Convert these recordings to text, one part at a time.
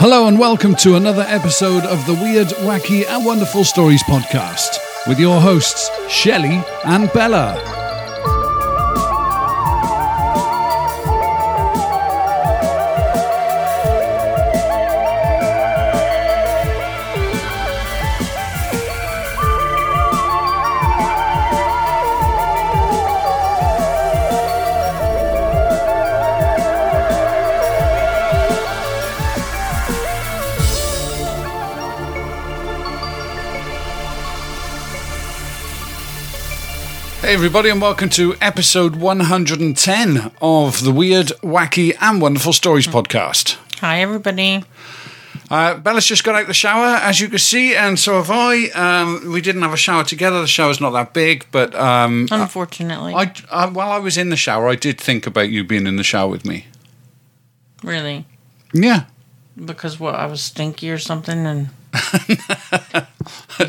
Hello and welcome to another episode of the Weird, Wacky and Wonderful Stories podcast with your hosts, Shelley and Bella. Everybody, and welcome to episode 110 of the Weird, Wacky and Wonderful Stories podcast. Hi, everybody. Uh, Bella's just got out the shower, as you can see, and so have I. Um, we didn't have a shower together. The shower's not that big, but um, Unfortunately, I, I, while I was in the shower, I did think about you being in the shower with me. really, Yeah. because what I was stinky or something, and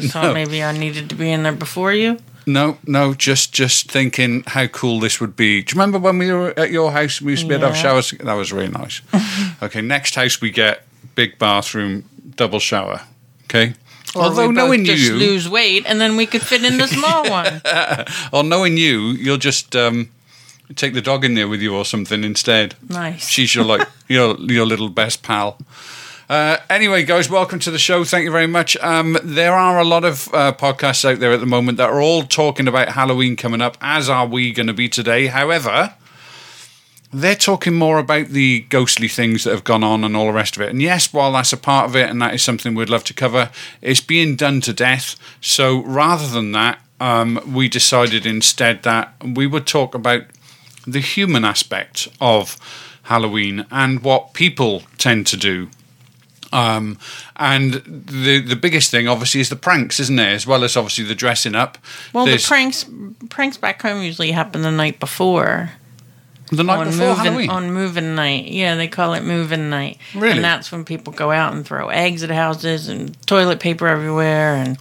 thought maybe I needed to be in there before you. No, no, just just thinking how cool this would be. Do you remember when we were at your house? We used to be able to have Yeah. showers. That was really nice. okay, next house we get big bathroom, double shower. Okay. Or Although we both knowing just you, lose weight, and then we could fit in the small one. or knowing you, you'll just um, take the dog in there with you or something instead. Nice. She's your like your your little best pal. Uh, anyway, guys, welcome to the show. Thank you very much. Um, there are a lot of uh, podcasts out there at the moment that are all talking about Halloween coming up, as are we going to be today. However, they're talking more about the ghostly things that have gone on and all the rest of it. And yes, while that's a part of it and that is something we'd love to cover, it's being done to death. So rather than that, um, we decided instead that we would talk about the human aspect of Halloween and what people tend to do. Um, and the the biggest thing, obviously, is the pranks, isn't it? As well as obviously the dressing up. Well, There's- the pranks pranks back home usually happen the night before. the night on before moving, Halloween. On moving night. Yeah, they call it moving night. Really? And that's when people go out and throw eggs at houses and toilet paper everywhere and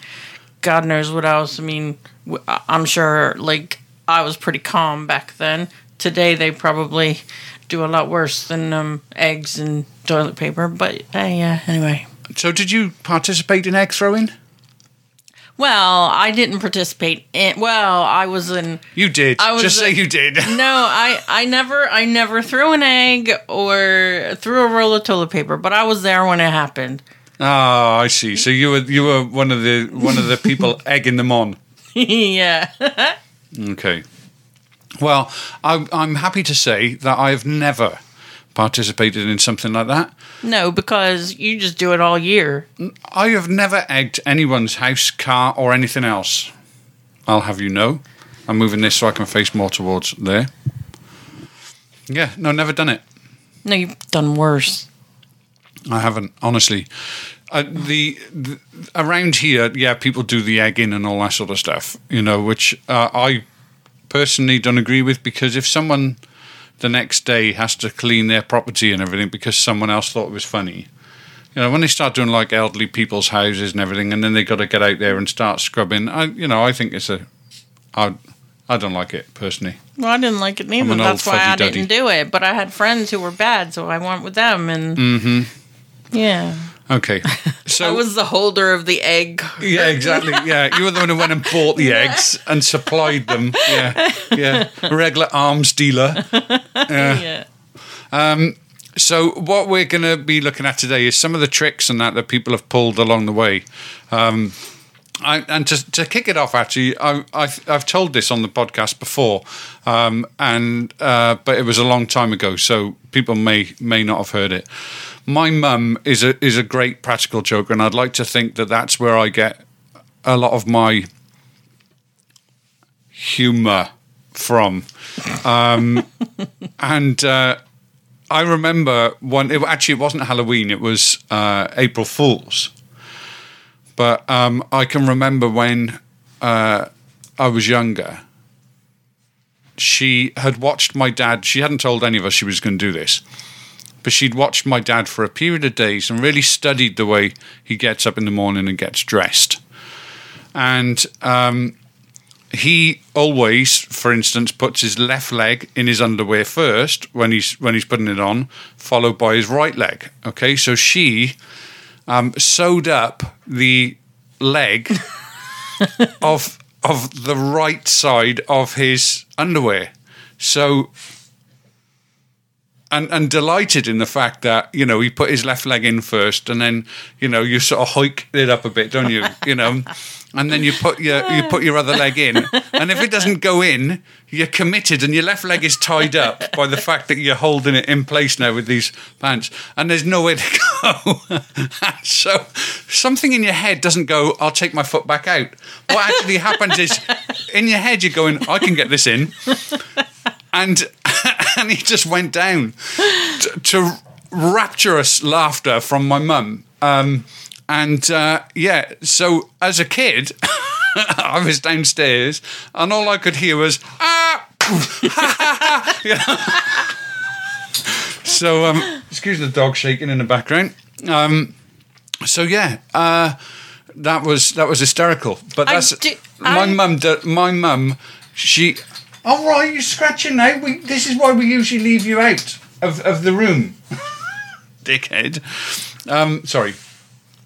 God knows what else. I mean, I'm sure, like, I was pretty calm back then. Today, they probably do a lot worse than um, eggs and toilet paper. But, uh, yeah, anyway. so, did you participate in egg throwing? Well, I didn't participate in. Well, I was in. You did. I was Just say a- you did. No, I, I never I never threw an egg or threw a roll of toilet paper, but I was there when it happened. Oh, I see. So you were you were one of the one of the people egging them on. yeah. Okay. Well, I, I'm happy to say that I've never participated in something like that. no, because you just do it all year. I have never egged anyone's house, car, or anything else. I'll have you know. I'm moving this so I can face more towards there. Yeah, no, never done it. No, you've done worse. I haven't, honestly. Uh, the, the around here, yeah, people do the egging and all that sort of stuff, you know, which uh, I personally don't agree with because if someone the next day has to clean their property and everything because someone else thought it was funny, you know, when they start doing like elderly people's houses and everything, and then they got to get out there and start scrubbing, I, you know, I think it's a, I, I don't like it personally. Well, I didn't like it neither. That's why I didn't do it. But I had friends who were bad, so I went with them. And mm-hmm. yeah, Okay, so I was the holder of the egg. Yeah, exactly. Yeah, you were the one who went and bought the eggs and supplied them. Yeah, yeah. Regular arms dealer. yeah. So, what we're going to be looking at today is some of the tricks and that that people have pulled along the way. Um, I, and to, to kick it off, actually, I, I've, I've told this on the podcast before, um, and uh, but it was a long time ago, so people may may not have heard it. My mum is a is a great practical joker, and I'd like to think that that's where I get a lot of my humour from. Um, and uh, I remember one. It, actually, it wasn't Halloween. It was uh, April Fools. But um, I can remember when uh, I was younger. She had watched my dad. She hadn't told any of us she was going to do this, but she'd watched my dad for a period of days and really studied the way he gets up in the morning and gets dressed. And um, he always, for instance, puts his left leg in his underwear first when he's when he's putting it on, followed by his right leg. Okay, so she um, sewed up the leg of of the right side of his underwear. So and and delighted in the fact that you know he put his left leg in first, and then you know you sort of hike it up a bit, don't you? You know, and then you put your you put your other leg in, and if it doesn't go in, you're committed, and your left leg is tied up by the fact that you're holding it in place now with these pants, and there's nowhere to go. so something in your head doesn't go. I'll take my foot back out. What actually happens is, in your head, you're going, I can get this in and and he just went down to, to rapturous laughter from my mum. Um, and uh, yeah, so as a kid, I was downstairs, and all I could hear was ah. So, um, excuse the dog shaking in the background. Um, so yeah, uh, that was that was hysterical. But that's do- my mum. My mum, she. All right, you're scratching now. We, this is why we usually leave you out of, of the room, dickhead. Um, sorry.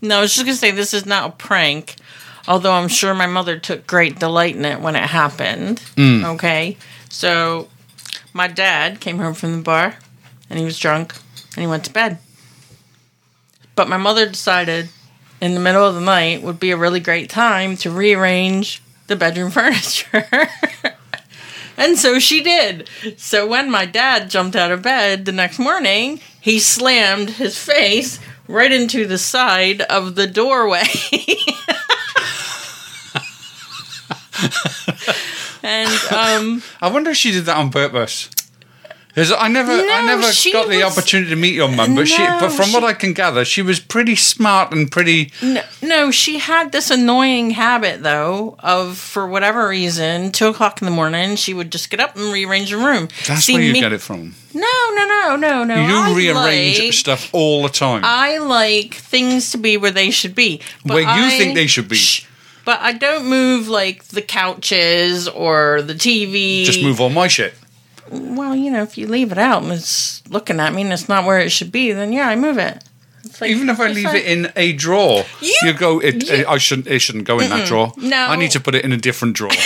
No, I was just gonna say this is not a prank, although I'm sure my mother took great delight in it when it happened. Okay, so my dad came home from the bar, and he was drunk, and he went to bed. But my mother decided, in the middle of the night, would be a really great time to rearrange the bedroom furniture. And so she did. So when my dad jumped out of bed the next morning, he slammed his face right into the side of the doorway. and um, I wonder if she did that on purpose. I never, I never got the opportunity to meet your mum, but she, but from she- what I can gather, she was pretty smart and pretty. no, no, she had this annoying habit though of for whatever reason, two o'clock in the morning, she would just get up and rearrange the room. That's See, where you me- get it from. No, no, no, no, no. You I rearrange like- stuff all the time. I like things to be where they should be. But Where you I- think they should be. Shh. But I don't move like the couches or the TV. Just move all my shit. Well, you know, if you leave it out and it's looking at me and it's not where it should be, then yeah, I move it. It's like- Even if I leave like- it in a drawer, you, You- go. It, you- I shouldn't. It shouldn't go in that drawer. no. I need to put it in a different drawer.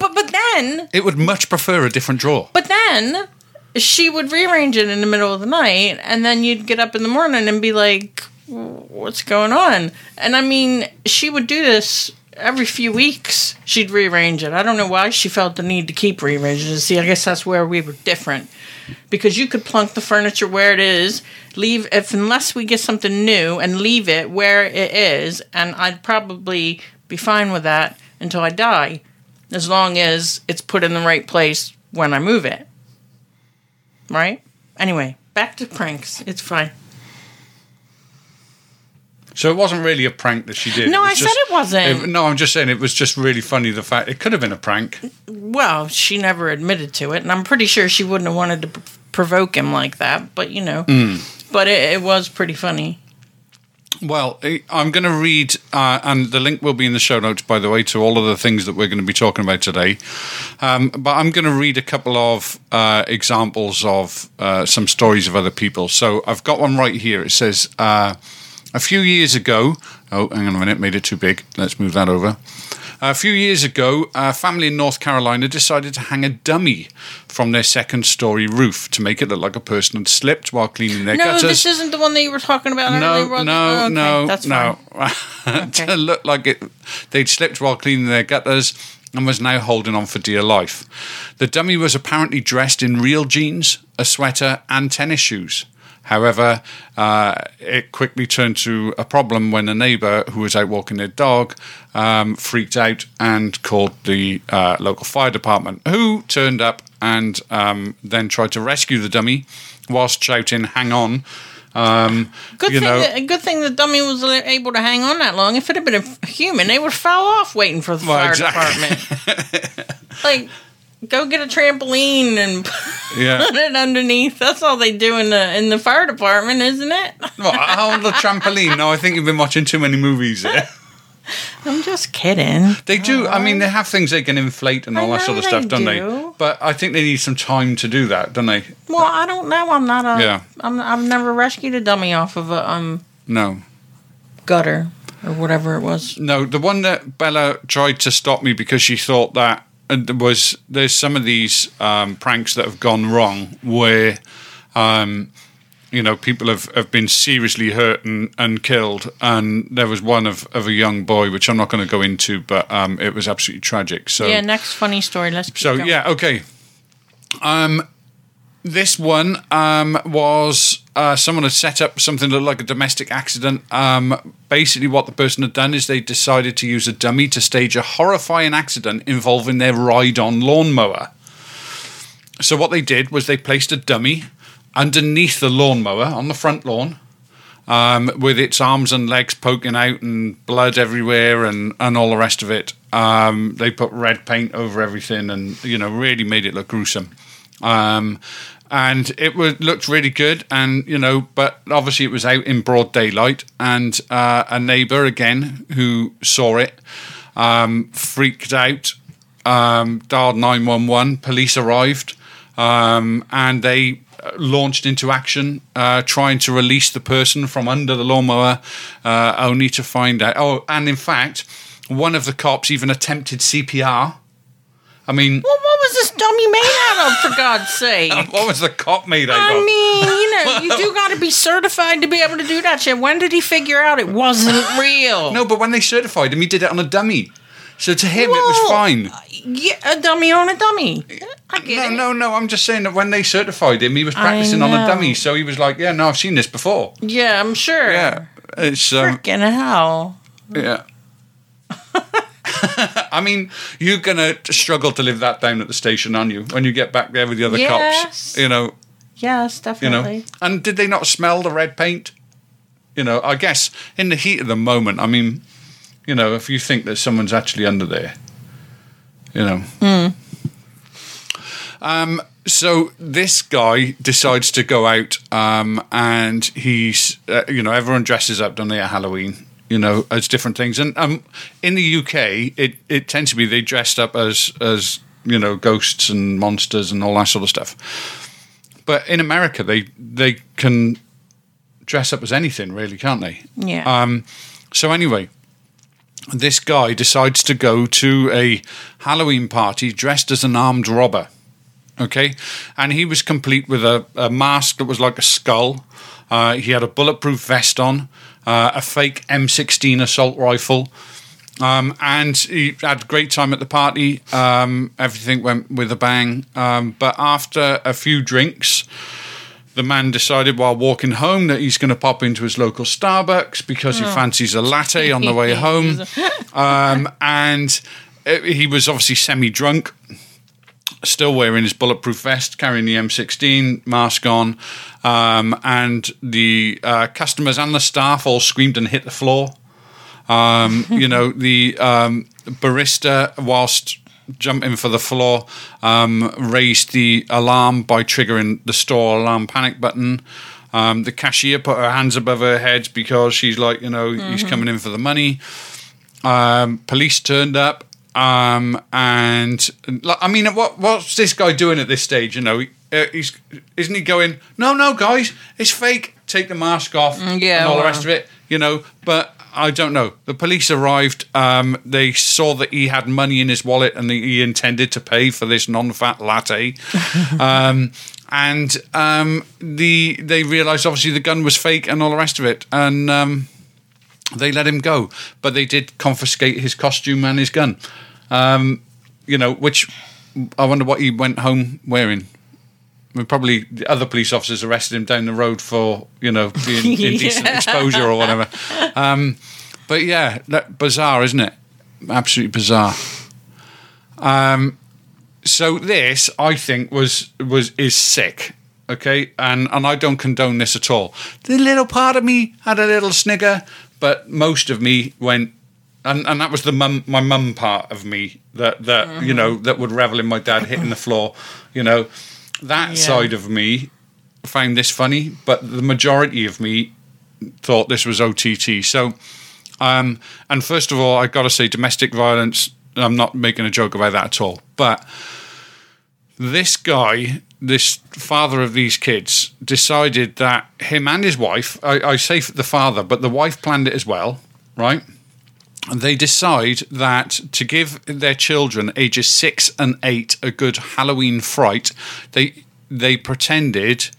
But but then it would much prefer a different drawer. but then she would rearrange it in the middle of the night, and then you'd get up in the morning and be like, "What's going on?" And I mean, she would do this every few weeks. She'd rearrange it. I don't know why she felt the need to keep rearranging it. See, I guess that's where we were different. Because you could plunk the furniture where it is, leave if unless we get something new and leave it where it is, and I'd probably be fine with that until I die, as long as it's put in the right place when I move it. Right? Anyway, back to pranks. It's fine. So it wasn't really a prank that she did. No, I said it wasn't. no, I'm just saying it was just really funny. The fact it could have been a prank. Well, she never admitted to it, and I'm pretty sure she wouldn't have wanted to p- provoke him like that. But you know, but it, it was pretty funny. Well, I- I'm going to read, uh, and the link will be in the show notes, by the way, to all of the things that we're going to be talking about today. Um, but I'm going to read a couple of uh, examples of uh, some stories of other people. So I've got one right here. It says, uh, a few years ago, oh, hang on a minute, made it too big. Let's move that over. A few years ago, a family in North Carolina decided to hang a dummy from their second story roof to make it look like a person had slipped while cleaning their No, gutters. No, this isn't the one that you were talking about. earlier, No, it? no, Oh, okay, no, that's no. fine. to look like it, they'd slipped while cleaning their gutters and was now holding on for dear life. The dummy was apparently dressed in real jeans, a sweater, and tennis shoes. However, uh, it quickly turned to a problem when a neighbour who was out walking their dog um, freaked out and called the uh, local fire department, who turned up and um, then tried to rescue the dummy whilst shouting, "Hang on!" Um, Good thing, know, that, good thing the dummy was able to hang on that long. If it had been a human, they would have fell off waiting for the Well, fire exactly. department. like, go get a trampoline and yeah. put it underneath. That's all they do in the in the fire department, isn't it? Well, on the trampoline. No, I think you've been watching too many movies. Yeah. I'm just kidding. They do. I mean, they have things they can inflate and all that sort of they stuff, don't they? But I think they need some time to do that, don't they? Well, I don't know. I'm not a. Yeah. I'm. I've never rescued a dummy off of a um No. gutter or whatever it was. No, the one that Bella tried to stop me because she thought that was there's some of these um, pranks that have gone wrong where um, you know people have, have been seriously hurt and, and killed and there was one of, of a young boy which I'm not going to go into but um, it was absolutely tragic so Yeah. Next funny story. Let's. So going. yeah, okay. Um, this one um, was uh, someone had set up something that looked like a domestic accident. Um, basically, what the person had done is they decided to use a dummy to stage a horrifying accident involving their ride-on lawnmower. So what they did was they placed a dummy underneath the lawnmower on the front lawn. Um, with its arms and legs poking out and blood everywhere and, and all the rest of it. Um, they put red paint over everything and you know really made it look gruesome. Um, and it was, looked really good, and you know, but obviously it was out in broad daylight, and uh, a neighbour again who saw it um, freaked out, um, dialed nine one one. Police arrived, um, and they uh, launched into action, uh, trying to release the person from under the lawnmower, uh, only to find out. Oh, and in fact, one of the cops even attempted CPR. I mean, Well, what was this dummy made out of? For God's sake. what was the cop made out I of? I mean, you know, you do got to be certified to be able to do that shit. When did he figure out it wasn't real? No, but when they certified him, he did it on a dummy. So to him, it was fine. Yeah, a dummy on a dummy. I get No, it. no, no. I'm just saying that when they certified him, he was practicing on a dummy. So he was like, "Yeah, no, I've seen this before." Yeah, I'm sure. Yeah, it's um, Freaking hell. yeah. I mean, you're gonna struggle to live that down at the station, aren't you? When you get back there with the other Yes. cops, you know, Yes, definitely. you know. And did they not smell the red paint? You know, I guess in the heat of the moment. I mean, you know, if you think that someone's actually under there, you know. Um, so this guy decides to go out, um, and he's, uh, you know, everyone dresses up, don't they, at Halloween? You know, as different things, and um, in the UK, it, it tends to be they dressed up as as you know ghosts and monsters and all that sort of stuff. But in America, they they can dress up as anything, really, can't they? Yeah. Um, so anyway, this guy decides to go to a Halloween party dressed as an armed robber. Okay, and he was complete with a, a mask that was like a skull. Uh, he had a bulletproof vest on, uh, a fake M16 assault rifle, um, and he had a great time at the party. Um, everything went with a bang. Um, but after a few drinks, the man decided while walking home that he's going to pop into his local Starbucks because he fancies a latte on the way home. Um, and uh, he was obviously semi drunk, still wearing his bulletproof vest, carrying the M16, mask on. Um, and the uh, customers and the staff all screamed and hit the floor. Um, you know, the um, barista, whilst jumping for the floor, um, raised the alarm by triggering the store alarm panic button. Um, the cashier put her hands above her head because she's like, you know, he's coming in for the money. Um, police turned up. Um, and I mean, what what's this guy doing at this stage? You know, he, uh, he's isn't he going? No, no, guys, it's fake. Take the mask off. yeah, and all the rest of it. You know, but I don't know. The police arrived. Um, they saw that he had money in his wallet and he intended to pay for this non-fat latte. um, and um, the they realised obviously the gun was fake and all the rest of it. And um, they let him go, but they did confiscate his costume and his gun. Um, you know, which I wonder what he went home wearing. I mean, probably the other police officers arrested him down the road for you know being indecent Yeah. exposure or whatever. Um, but yeah, that, bizarre, isn't it? Absolutely bizarre. Um, so this, I think, was was is sick. Okay, and and I don't condone this at all. The little part of me had a little snigger, but most of me went, and and that was the mum, my mum part of me that that you know that would revel in my dad hitting the floor. You know, that Yeah. side of me found this funny, but the majority of me thought this was OTT. So Um, and first of all, I've got to say, domestic violence. I'm not making a joke about that at all. But this guy, this father of these kids, decided that him and his wife, I, I say the father, but the wife planned it as well, right? They decide that to give their children ages six and eight a good Halloween fright, they they pretended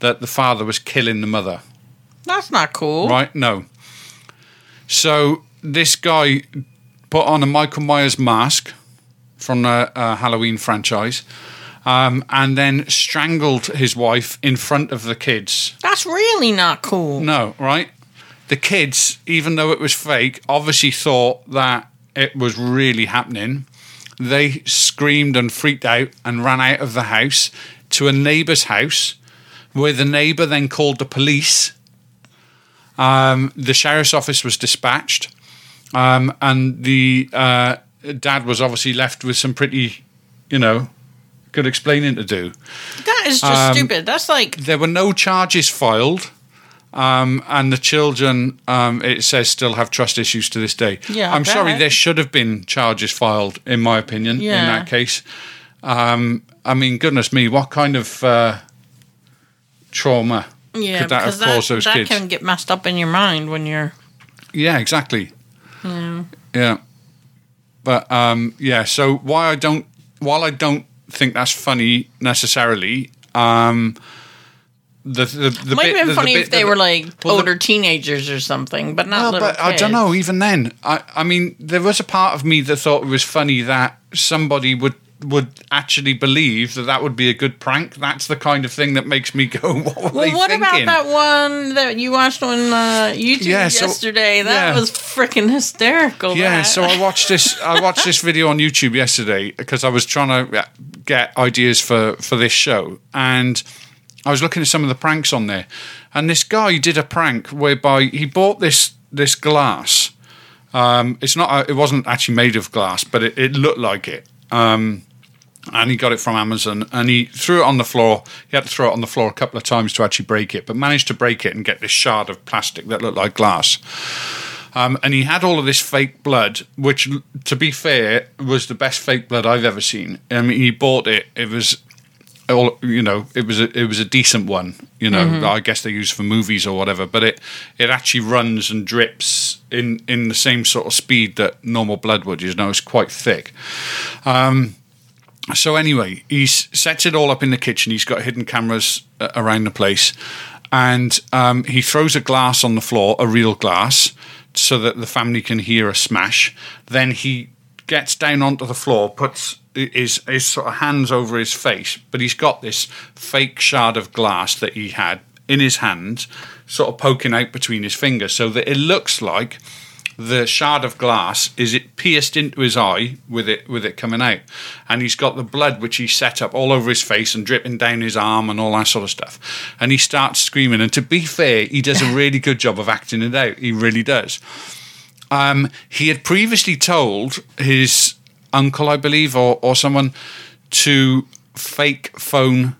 that the father was killing the mother. That's not cool. Right? No. So this guy put on a Michael Myers mask from the uh, Halloween franchise, um, and then strangled his wife in front of the kids. That's really not cool. No, right? The kids, even though it was fake, obviously thought that it was really happening. They screamed and freaked out and ran out of the house to a neighbour's house, where the neighbour then called the police. Um, the sheriff's office was dispatched, um, and the uh, dad was obviously left with some pretty, you know, good explaining to do. That is just Um, stupid. That's like There were no charges filed. Um, and the children, um, it says, still have trust issues to this day. Yeah, I I'm sorry, there should have been charges filed, in my opinion, in that case. Um, I mean, goodness me, what kind of uh, trauma yeah, could that have because that, caused those kids? that kids? can get messed up in your mind when you're Yeah, exactly. Yeah. But um, yeah, so why I don't while I don't think that's funny necessarily, um, the the, the might bit, have been the- the funny bit if they were like well, the- older teenagers or something, but not Well, little but I don't know. Even then, I, I mean, there was a part of me that thought it was funny that somebody would would actually believe that that would be a good prank. That's the kind of thing that makes me go, "What were Well, they what thinking?" about that one that you watched on uh, YouTube Yeah, so- yesterday? That yeah. was freaking hysterical. Yeah, that. so I watched this. I watched this video on YouTube yesterday because I was trying to get ideas for for this show, and I was looking at some of the pranks on there, and this guy did a prank whereby he bought this this glass. Um, it's not. It wasn't actually made of glass, but it, it looked like it. Um, and he got it from Amazon, and he threw it on the floor. He had to throw it on the floor a couple of times to actually break it, but managed to break it and get this shard of plastic that looked like glass. Um, and he had all of this fake blood, which, to be fair, was the best fake blood I've ever seen. I mean, he bought it; it was all you know. It was a, it was a decent one, you know. I guess they use for movies or whatever. But it it actually runs and drips in in the same sort of speed that normal blood would. You know, it's quite thick. Um, so anyway, he sets it all up in the kitchen. He's got hidden cameras uh, around the place, and um, he throws a glass on the floor, a real glass, so that the family can hear a smash. Then he gets down onto the floor, puts his his sort of hands over his face, but he's got this fake shard of glass that he had in his hand, sort of poking out between his fingers, so that it looks like the shard of glass is it pierced into his eye with it with it coming out. And he's got the blood which he set up all over his face and dripping down his arm and all that sort of stuff. And he starts screaming and to be fair he does a really good job of acting it out. He really does um, he had previously told his uncle i believe or, or someone to fake phone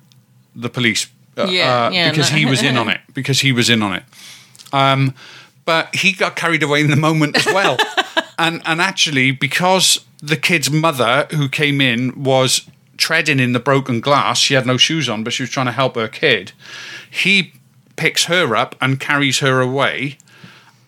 the police uh, Yeah, uh, yeah, because no. he was in on it because he was in on it um, but he got carried away in the moment as well. and and actually, because the kid's mother, who came in, was treading in the broken glass, she had no shoes on, but she was trying to help her kid. He picks her up and carries her away,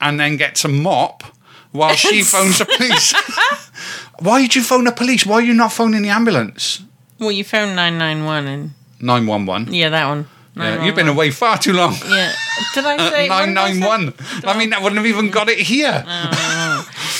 and then gets a mop while she phones the police. Why did you phone the police? Why are you not phoning the ambulance? well, you nine one and Nine one one. yeah, that one. Yeah, you've been away far too long. Yeah, did I say Nine I nine one. I mean, that wouldn't have even got it here.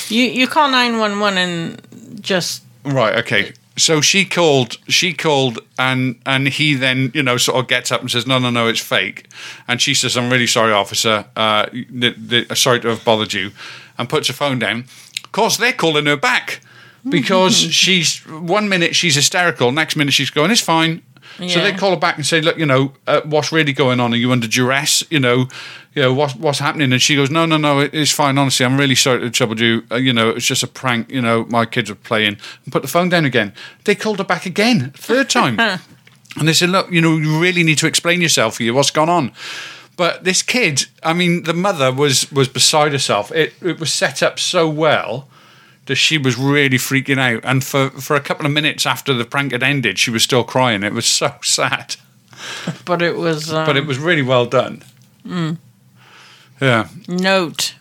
You you call nine one one and just Right. Okay. So she called. She called, and and he then you know sort of gets up and says, "No, no, no, it's fake." And she says, "I'm really sorry, officer. Uh, th- th- sorry to have bothered you," and puts her phone down. Of course, they're calling her back because she's one minute she's hysterical, next minute she's going, "It's fine." So they call her back and say, "Look, you know, uh, what's really going on? Are you under duress? You know, you know what's what's happening?" And she goes, "No, no, no, it, it's fine. Honestly, I'm really sorry to trouble you. Uh, you know, it's just a prank. You know, my kids are playing." And put the phone down again. They called her back again, third time, and they said, "Look, you know, you really need to explain yourself here. What's gone on?" But this kid, I mean, the mother was was beside herself. It it was set up so well that she was really freaking out. And for for a couple of minutes after the prank had ended, she was still crying. It was so sad, But it was. Um, but it was really well done. Yeah. note: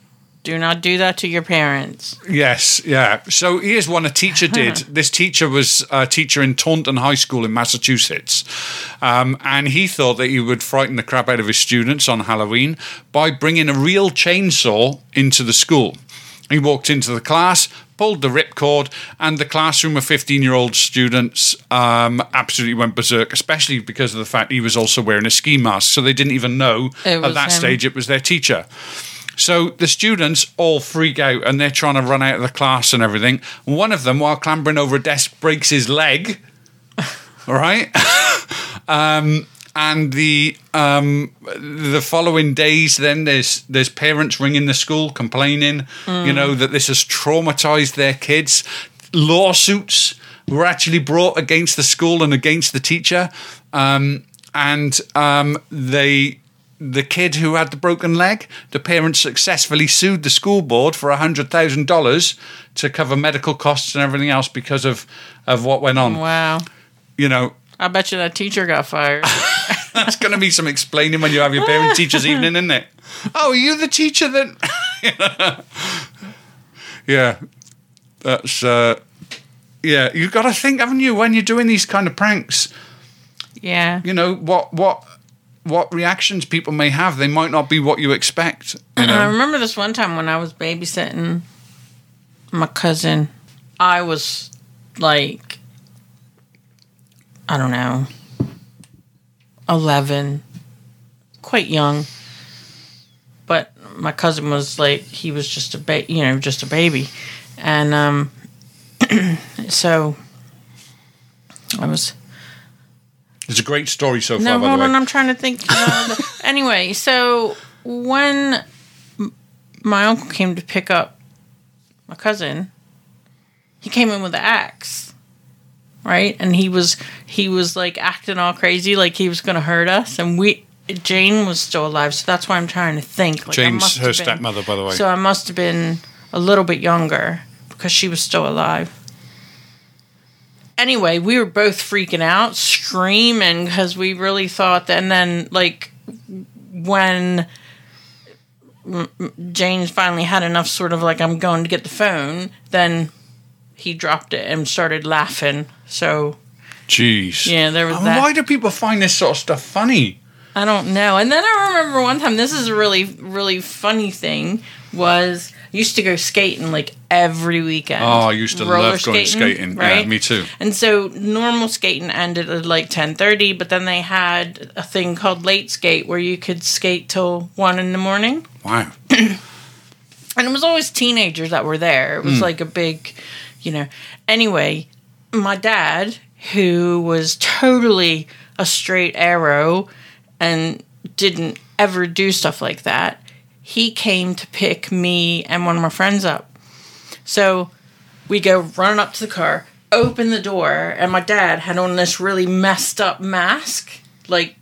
do not do that to your parents. Yes, yeah. So here's one a teacher did. this teacher was a teacher in Taunton High School in Massachusetts. Um, and he thought that he would frighten the crap out of his students on Halloween by bringing a real chainsaw into the school. He walked into the class, pulled the ripcord, and the classroom of 15 year old students um, absolutely went berserk, especially because of the fact he was also wearing a ski mask. So they didn't even know at that him. stage it was their teacher. So the students all freak out and they're trying to run out of the class and everything. One of them, while clambering over a desk, breaks his leg. all right. um, and the um, the following days, then there's there's parents ringing the school complaining, you know, that this has traumatized their kids. Lawsuits were actually brought against the school and against the teacher, um, and um, they the kid who had the broken leg, the parents successfully sued the school board for hundred thousand dollars to cover medical costs and everything else because of of what went on. Wow. You know, I bet you that teacher got fired. that's going to be some explaining when you have your parent teachers evening, isn't it? Oh, are you the teacher that? yeah, that's uh, yeah. You've got to think, haven't you, when you're doing these kind of pranks? yeah. You know what what what reactions people may have. They might not be what you expect. You And I remember this one time when I was babysitting my cousin. I was like, I don't know, 11, quite young. But my cousin was like, he was just a ba- you know, just a baby. And um, so I was It's a great story so far. no, hold on. I'm trying to think. Uh, anyway, so when my uncle came to pick up my cousin, he came in with an axe, right? And he was he was like acting all crazy, like he was going to hurt us. And we Jane was still alive, so that's why I'm trying to think. Like, Jane's her been- stepmother, by the way. So I must have been a little bit younger because she was still alive. Anyway, we were both freaking out, screaming because we really thought that. And then, like, when M- M- James finally had enough, sort of like, I'm going to get the phone, then he dropped it and started laughing. So, Jeez. yeah, there was And that. Why do people find this sort of stuff funny? I don't know. And then I remember one time, this is a really, really funny thing, was I used to go skating like every weekend. Oh, I used to Roller love going skating. Yeah, me too. And so normal skating ended at like 10.30, but then they had a thing called late skate where you could skate till 1 in the morning. Wow. And it was always teenagers that were there. It was Hmm. like a big, you know. Anyway, my dad, who was totally a straight arrow and didn't ever do stuff like that, he came to pick me and one of my friends up. So we go running up to the car, open the door, and my dad had on this really messed up mask. Like,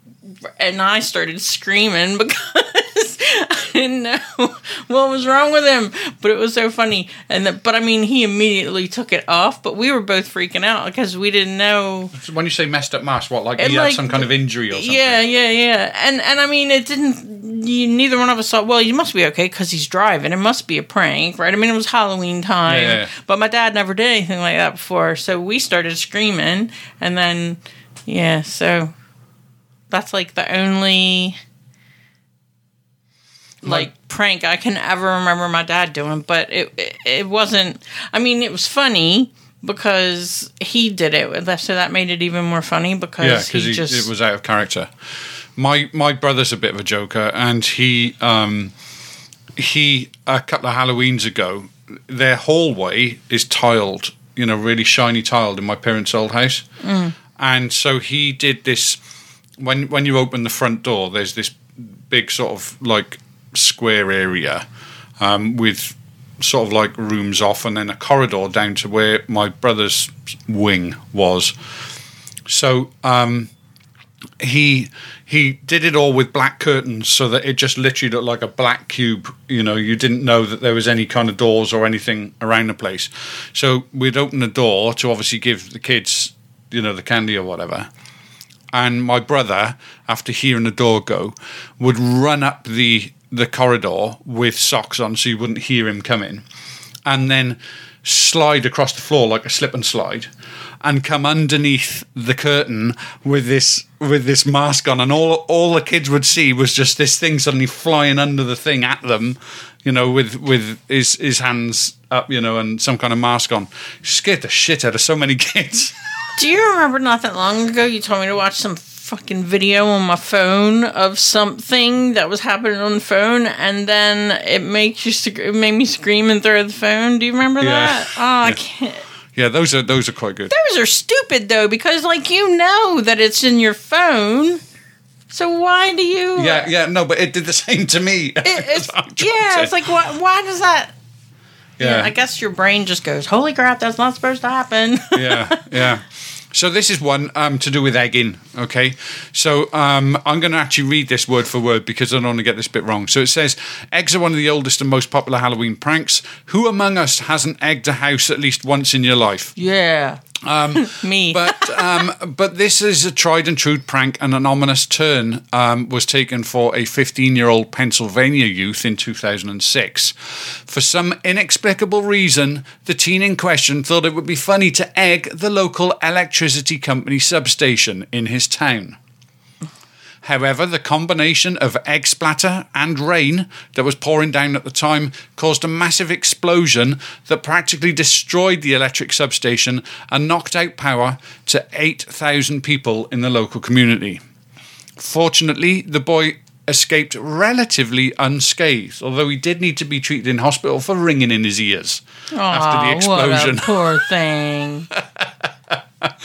and I started screaming because I didn't know what was wrong with him. But it was so funny. And the, but I mean, he immediately took it off. But we were both freaking out because we didn't know. When you say messed up mask, what like he had some kind of injury or something? Yeah, yeah, yeah. And and I mean, it didn't. You, neither one of us thought, well, you must be okay because he's driving. It must be a prank, right? I mean, it was Halloween time. Yeah, yeah. But my dad never did anything like that before, so we started screaming, and then yeah, so that's like the only like prank I can ever remember my dad doing. But it it, it wasn't. I mean, it was funny. Because he did it, so that made it even more funny. Because Yeah, he, he, just it was out of character. My my brother's a bit of a joker, and he um he a couple of Halloweens ago, their hallway is tiled, you know, really shiny tiled in my parents' old house, and so he did this. When when you open the front door, there's this big sort of like square area um, with sort of like rooms off, and then a corridor down to where my brother's wing was. So um, he he did it all with black curtains so that it just literally looked like a black cube you know you didn't know that there was any kind of doors or anything around the place. So we'd open the door to obviously give the kids you know the candy or whatever. And my brother after hearing the door go would run up the the corridor with socks on so you wouldn't hear him coming and then slide across the floor like a slip and slide and come underneath the curtain with this with this mask on and all all the kids would see was just this thing suddenly flying under the thing at them you know with with his his hands up you know and some kind of mask on scared the shit out of so many kids Do you remember not that long ago you told me to watch some fucking video on my phone of something that was happening on the phone and then it makes you it made me scream and throw the phone. Do you remember Yeah. that? Oh, I can't. Yeah those are those are quite good Those are stupid though because like you know that it's in your phone. So why do you yeah yeah no but it did the same to me It, it's, yeah, it's like why, why does that yeah I guess your brain just goes, "Holy crap, that's not supposed to happen." yeah, yeah. So this is one um, to do with egging. Okay, so um, I'm going to actually read this word for word because I don't want to get this bit wrong. So it says, "Eggs are one of the oldest and most popular Halloween pranks. Who among us hasn't egged a house at least once in your life?" yeah. Um, Me. but um, but this is a tried and true prank, and an ominous turn um, was taken for a 15 year old Pennsylvania youth in 2006. For some inexplicable reason, the teen in question thought it would be funny to egg the local electricity company substation in his town. However, the combination of egg splatter and rain that was pouring down at the time caused a massive explosion that practically destroyed the electric substation and knocked out power to 8,000 people in the local community. Fortunately, the boy escaped relatively unscathed, although he did need to be treated in hospital for ringing in his ears after the explosion. What a poor thing.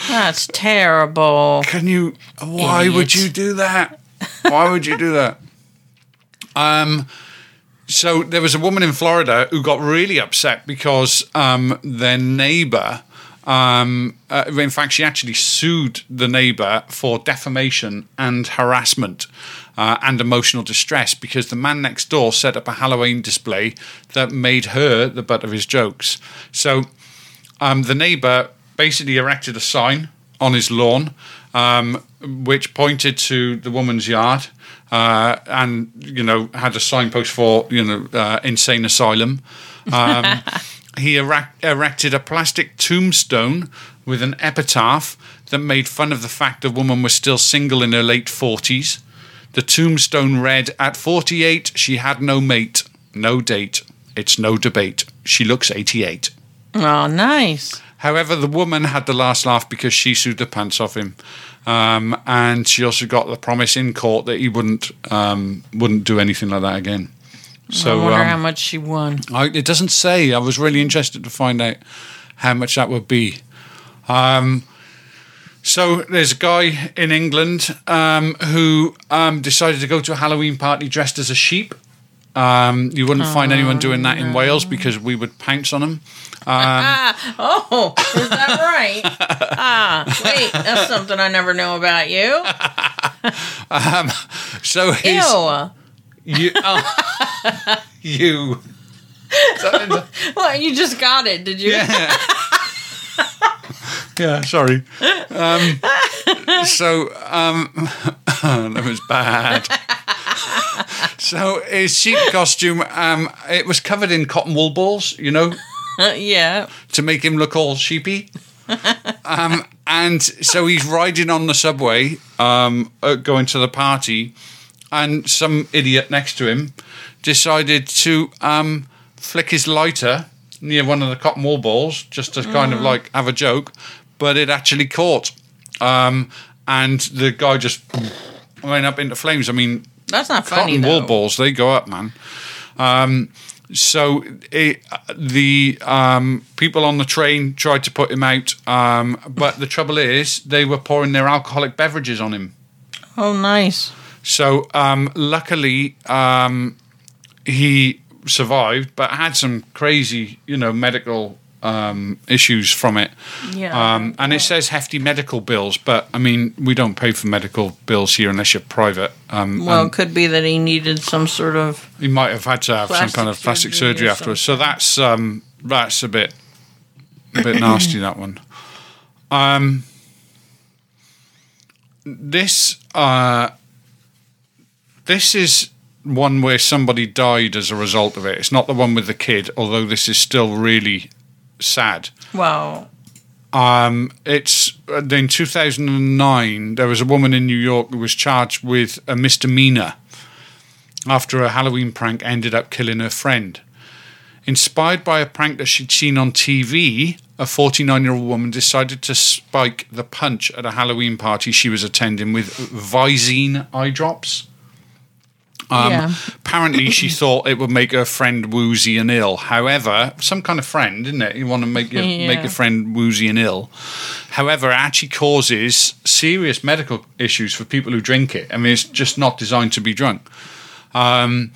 That's terrible. Can you? Why would you do that? Why would you do that? Um, so there was a woman in Florida who got really upset because um, their neighbor. Um, uh, in fact, she actually sued the neighbor for defamation and harassment uh, and emotional distress because the man next door set up a Halloween display that made her the butt of his jokes. So um, the neighbour basically erected a sign on his lawn, um, which pointed to the woman's yard, uh, and you know had a signpost for you know uh, insane asylum. Um, he erect- erected a plastic tombstone with an epitaph that made fun of the fact the woman was still single in her late forties. The tombstone read, "At forty-eight, she had no mate, no date. It's no debate. She looks eighty-eight." Oh, nice. However, the woman had the last laugh because she sued the pants off him, um, and she also got the promise in court that he wouldn't um, wouldn't do anything like that again. So I wonder um, how much she won. I, it doesn't say. I was really interested to find out how much that would be. Um, so there's a guy in England um, who um, decided to go to a Halloween party dressed as a sheep. Um, you wouldn't find anyone doing that in Wales because we would pounce on them. ah, oh, is that right? ah, wait, that's something I never knew about you. So he's, Ew. you, oh, you. What, you just got it, did you? Yeah. yeah, sorry. Um, so, um, that was bad. So, his sheep costume, um, it was covered in cotton wool balls, you know, yeah. to make him look all sheepy. um, and so he's riding on the subway, um, uh, going to the party, and some idiot next to him decided to um, flick his lighter near one of the cotton wool balls just to kind of like have a joke, but it actually caught. Um, and the guy just went up into flames. I mean, That's not funny, cotton wool though. balls they go up man um, so it, the um, people on the train tried to put him out um, but the trouble is they were pouring their alcoholic beverages on him Oh, nice. so um, luckily um, he survived but had some crazy you know medical um, issues from it. Yeah. Um, and it says hefty medical bills, but I mean, we don't pay for medical bills here unless you're private. Um, Well, it could be that he needed some sort of. he might have had to have some kind of plastic surgery surgery afterwards. So that's um, that's a bit a bit nasty. That one. Um, this uh, this is one where somebody died as a result of it. It's not the one with the kid, although this is still really sad. Well, Um, it's uh, in 2009. There was a woman in New York who was charged with a misdemeanor after a Halloween prank ended up killing her friend. Inspired by a prank that she'd seen on TV, a 49 year old woman decided to spike the punch at a Halloween party she was attending with Visine eye drops. Um, yeah. Apparently, she thought it would make her friend woozy and ill. However, some kind of friend, isn't it? You want to make your make your friend woozy and ill. However, it actually causes serious medical issues for people who drink it. I mean, it's just not designed to be drunk, um,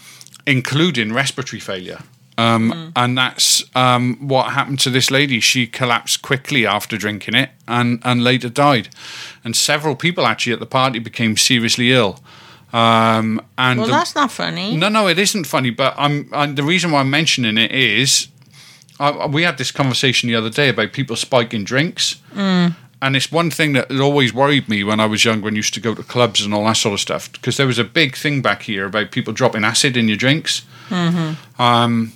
including respiratory failure. Um, And that's um, what happened to this lady. She collapsed quickly after drinking it and, and later died. And several people actually at the party became seriously ill. Um, and Well, the- that's not funny. no, no, it isn't funny. But I'm, the reason why I'm mentioning it is I, we had this conversation the other day about people spiking drinks, and it's one thing that always worried me when I was younger and used to go to clubs and all that sort of stuff because there was a big thing back here about people dropping acid in your drinks. Um,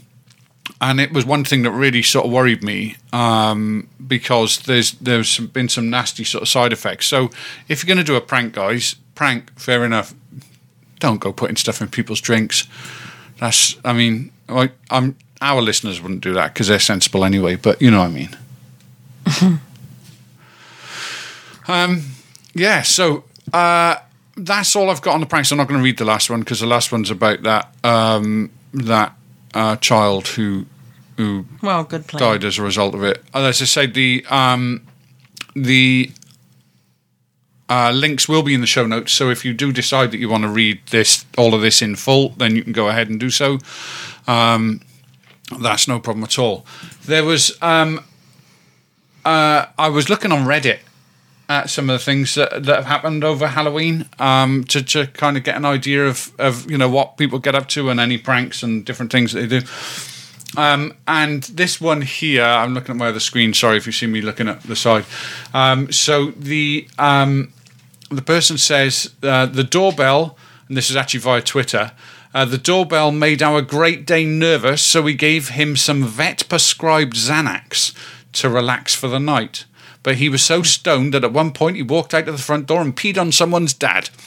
and it was one thing that really sort of worried me um, because there's there's been some nasty sort of side effects. So if you're going to do a prank, guys, prank, fair enough. Don't go putting stuff in people's drinks. That's, I mean, I, I'm our listeners wouldn't do that because they're sensible anyway. But you know what I mean. um, yeah. So uh, that's all I've got on the pranks. I'm not going to read the last one because the last one's about that um, that uh, child who who Well, good plan. died as a result of it. Uh, As I said, the um, the uh, links will be in the show notes. So if you do decide that you want to read this, all of this in full, then you can go ahead and do so. Um, that's no problem at all. There was um, uh, I was looking on Reddit at some of the things that, that have happened over Halloween um, to, to kind of get an idea of, of you know what people get up to and any pranks and different things that they do. Um, and this one here, I'm looking at my other screen. Sorry if you see me looking at the side. Um, so the um, the person says uh, the doorbell, and this is actually via Twitter. Uh, the doorbell made our Great Dane nervous, so we gave him some vet prescribed Xanax to relax for the night. But he was so stoned that at one point he walked out of the front door and peed on someone's dad.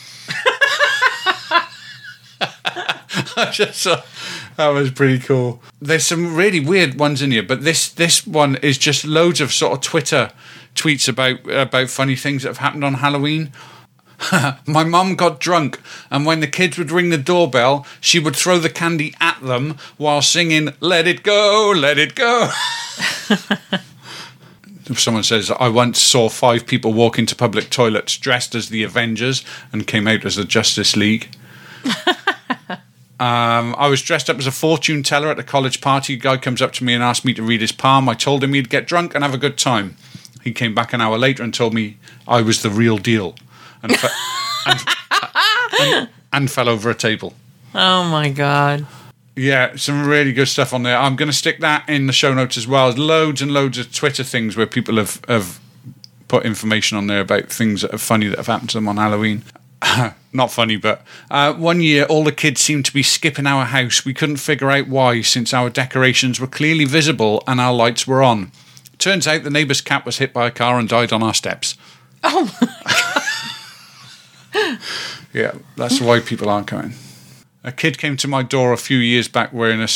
I just thought that was pretty cool. There's some really weird ones in here, but this this one is just loads of sort of Twitter tweets about about funny things that have happened on Halloween. My mum got drunk, and when the kids would ring the doorbell, she would throw the candy at them while singing "Let it go, let it go." Someone says, I once saw five people walk into public toilets dressed as the Avengers and came out as the Justice League. Um, I was dressed up as a fortune teller at a college party. A guy comes up to me and asked me to read his palm. I told him he'd get drunk and have a good time. He came back an hour later and told me I was the real deal and, fe- and, and, and fell over a table. Oh my god. Yeah, some really good stuff on there. I'm going to stick that in the show notes as well. Loads and loads of Twitter things where people have, have put information on there about things that are funny that have happened to them on Halloween. Not funny, but uh, one year all the kids seemed to be skipping our house. We couldn't figure out why, since our decorations were clearly visible and our lights were on. Turns out the neighbour's cat was hit by a car and died on our steps. Oh Yeah, that's why people aren't coming. A kid came to my door a few years back wearing a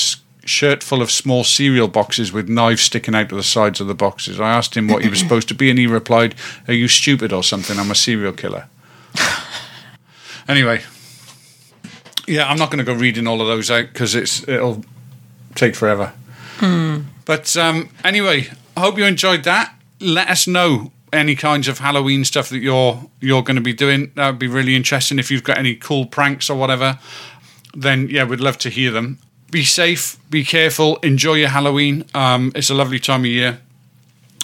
shirt full of small cereal boxes with knives sticking out of the sides of the boxes. I asked him what he was supposed to be, and he replied, Are you stupid or something? I'm a serial killer. anyway, yeah, I'm not going to go reading all of those out because it'll take forever. But um, anyway, I hope you enjoyed that. Let us know any kinds of Halloween stuff that you're you're going to be doing. That would be really interesting. If you've got any cool pranks or whatever, then yeah, we'd love to hear them. Be safe, be careful, enjoy your Halloween. Um, it's a lovely time of year.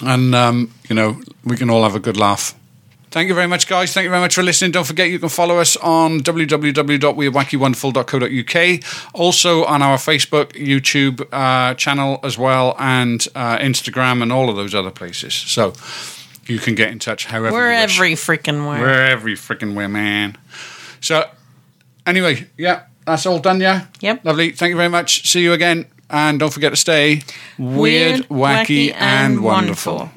and um, you know we can all have a good laugh. Thank you very much, guys. Thank you very much for listening. Don't forget you can follow us on www.wearewackywonderful.co.uk. Also on our Facebook, YouTube uh, channel as well, and uh, Instagram and all of those other places. So you can get in touch however We're every freaking where. We're every freaking way, man. So anyway, yeah, that's all done, yeah? Yep. Lovely. Thank you very much. See you again. And don't forget to stay weird, wacky, and wonderful.